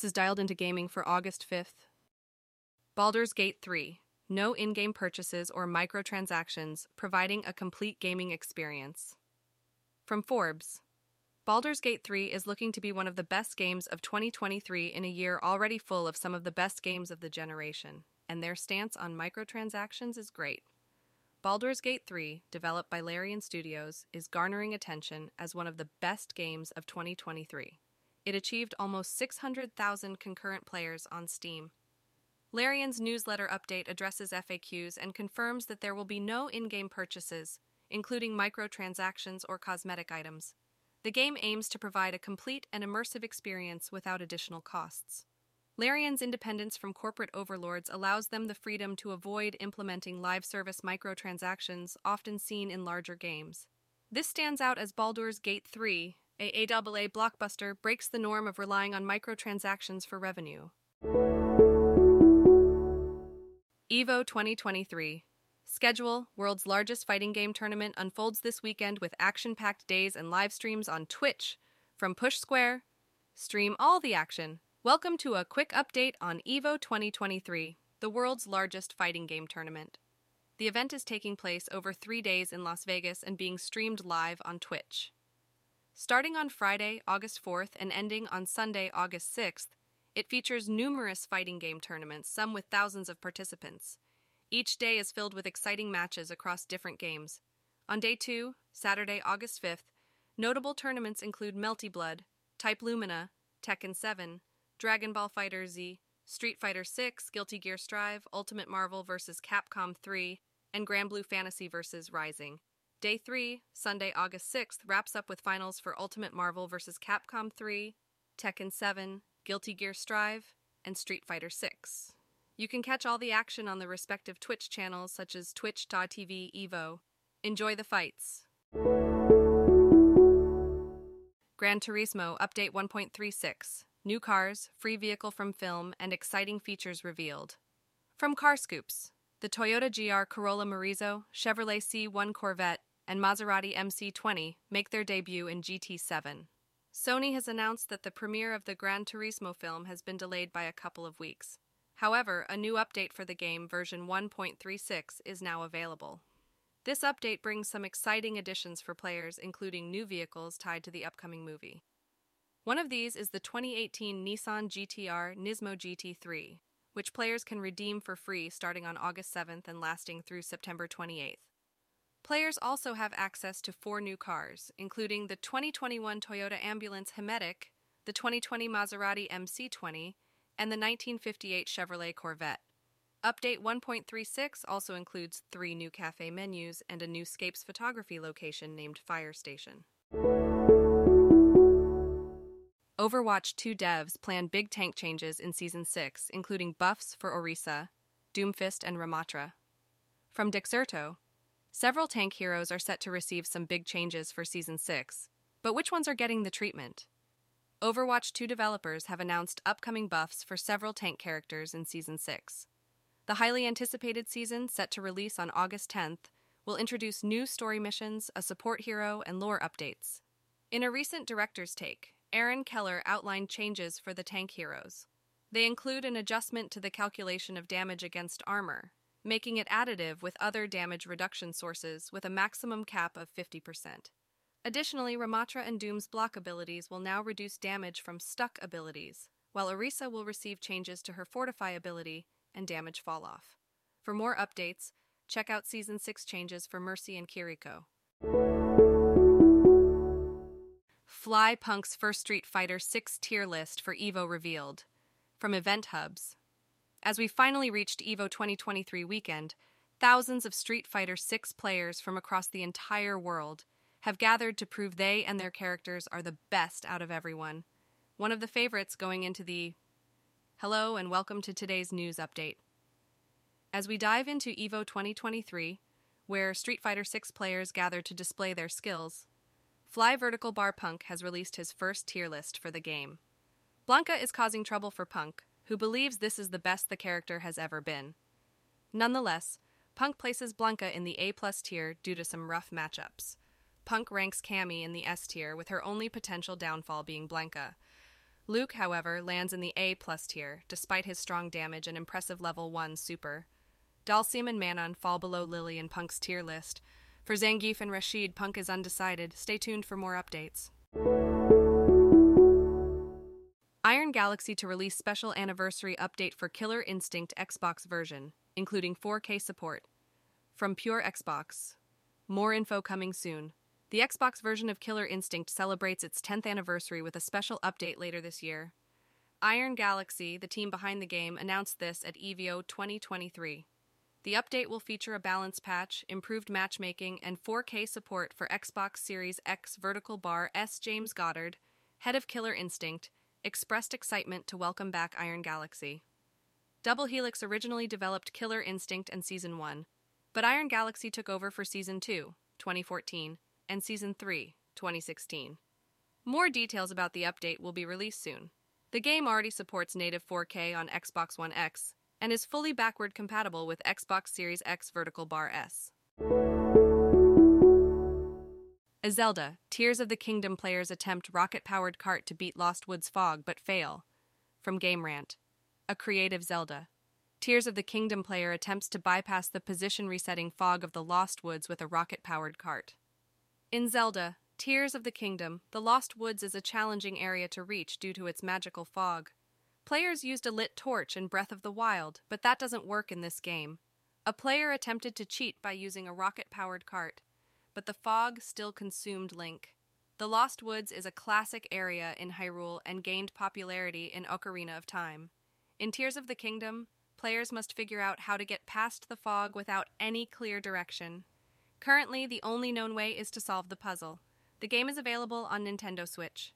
This is dialed into gaming for August 5th. Baldur's Gate 3. No in game purchases or microtransactions, providing a complete gaming experience. From Forbes Baldur's Gate 3 is looking to be one of the best games of 2023 in a year already full of some of the best games of the generation, and their stance on microtransactions is great. Baldur's Gate 3, developed by Larian Studios, is garnering attention as one of the best games of 2023. It achieved almost 600,000 concurrent players on Steam. Larian's newsletter update addresses FAQs and confirms that there will be no in game purchases, including microtransactions or cosmetic items. The game aims to provide a complete and immersive experience without additional costs. Larian's independence from corporate overlords allows them the freedom to avoid implementing live service microtransactions often seen in larger games. This stands out as Baldur's Gate 3, a AAA blockbuster, breaks the norm of relying on microtransactions for revenue. EVO 2023 Schedule World's largest fighting game tournament unfolds this weekend with action packed days and live streams on Twitch. From Push Square, stream all the action. Welcome to a quick update on EVO 2023, the world's largest fighting game tournament. The event is taking place over three days in Las Vegas and being streamed live on Twitch. Starting on Friday, August 4th, and ending on Sunday, August 6th, it features numerous fighting game tournaments, some with thousands of participants. Each day is filled with exciting matches across different games. On day 2, Saturday, August 5th, notable tournaments include Melty Blood, Type Lumina, Tekken 7, Dragon Ball Fighter Z, Street Fighter 6, Guilty Gear Strive, Ultimate Marvel vs. Capcom 3, and Granblue Fantasy vs. Rising. Day 3, Sunday, August 6th, wraps up with finals for Ultimate Marvel vs. Capcom 3, Tekken 7, Guilty Gear Strive, and Street Fighter 6. You can catch all the action on the respective Twitch channels such as twitch.tv evo. Enjoy the fights. Gran Turismo Update 1.36 New cars, free vehicle from film, and exciting features revealed. From Carscoops The Toyota GR Corolla Morizo, Chevrolet C1 Corvette, and Maserati MC20 make their debut in GT7. Sony has announced that the premiere of the Gran Turismo film has been delayed by a couple of weeks. However, a new update for the game, version 1.36, is now available. This update brings some exciting additions for players, including new vehicles tied to the upcoming movie. One of these is the 2018 Nissan GTR Nismo GT3, which players can redeem for free starting on August 7th and lasting through September 28th. Players also have access to four new cars, including the 2021 Toyota Ambulance Himedic, the 2020 Maserati MC20, and the 1958 Chevrolet Corvette. Update 1.36 also includes three new cafe menus and a new Scapes photography location named Fire Station. Overwatch 2 devs plan big tank changes in Season 6, including buffs for Orisa, Doomfist, and Ramattra. From Dexerto, several tank heroes are set to receive some big changes for Season 6, but which ones are getting the treatment? Overwatch 2 developers have announced upcoming buffs for several tank characters in Season 6. The highly anticipated season, set to release on August 10th, will introduce new story missions, a support hero, and lore updates. In a recent director's take, Aaron Keller outlined changes for the tank heroes. They include an adjustment to the calculation of damage against armor, making it additive with other damage reduction sources with a maximum cap of 50%. Additionally, Ramattra and Doom's block abilities will now reduce damage from stuck abilities, while Orisa will receive changes to her Fortify ability and damage fall off. For more updates, check out Season 6 changes for Mercy and Kiriko. Fly Punk's first Street Fighter 6 tier list for EVO revealed. From Event Hubs. As we finally reached EVO 2023 weekend, thousands of Street Fighter 6 players from across the entire world have gathered to prove they and their characters are the best out of everyone. One of the favorites going into the Hello and welcome to today's news update. As we dive into EVO 2023, where Street Fighter 6 players gather to display their skills, Fly Vertical Bar Punk has released his first tier list for the game. Blanka is causing trouble for Punk, who believes this is the best the character has ever been. Nonetheless, Punk places Blanka in the A plus tier due to some rough matchups. Punk ranks Cammy in the S tier, with her only potential downfall being Blanka. Luke, however, lands in the A plus tier, despite his strong damage and impressive level 1 super. Dhalsim and Manon fall below Lily in Punk's tier list. For Zangief and Rashid, Punk is undecided. Stay tuned for more updates. Iron Galaxy to release special anniversary update for Killer Instinct Xbox version, including 4K support. From Pure Xbox. More info coming soon. The Xbox version of Killer Instinct celebrates its 10th anniversary with a special update later this year. Iron Galaxy, the team behind the game, announced this at EVO 2023. The update will feature a balance patch, improved matchmaking, and 4K support for Xbox Series X vertical bar S. James Goddard, head of Killer Instinct, expressed excitement to welcome back Iron Galaxy. Double Helix originally developed Killer Instinct and Season 1, but Iron Galaxy took over for Season 2, 2014, and Season 3, 2016. More details about the update will be released soon. The game already supports native 4K on Xbox One X and is fully backward compatible with Xbox Series X Vertical Bar S. A Zelda, Tears of the Kingdom players attempt rocket powered cart to beat Lost Woods Fog but fail. From Game Rant. A creative Zelda. Tears of the Kingdom player attempts to bypass the position resetting fog of the Lost Woods with a rocket powered cart. In Zelda, Tears of the Kingdom, the Lost Woods is a challenging area to reach due to its magical fog. Players used a lit torch in Breath of the Wild, but that doesn't work in this game. A player attempted to cheat by using a rocket powered cart but the fog still consumed Link. The Lost Woods is a classic area in Hyrule and gained popularity in Ocarina of Time. In Tears of the Kingdom, players must figure out how to get past the fog without any clear direction. Currently, the only known way is to solve the puzzle. The game is available on Nintendo Switch.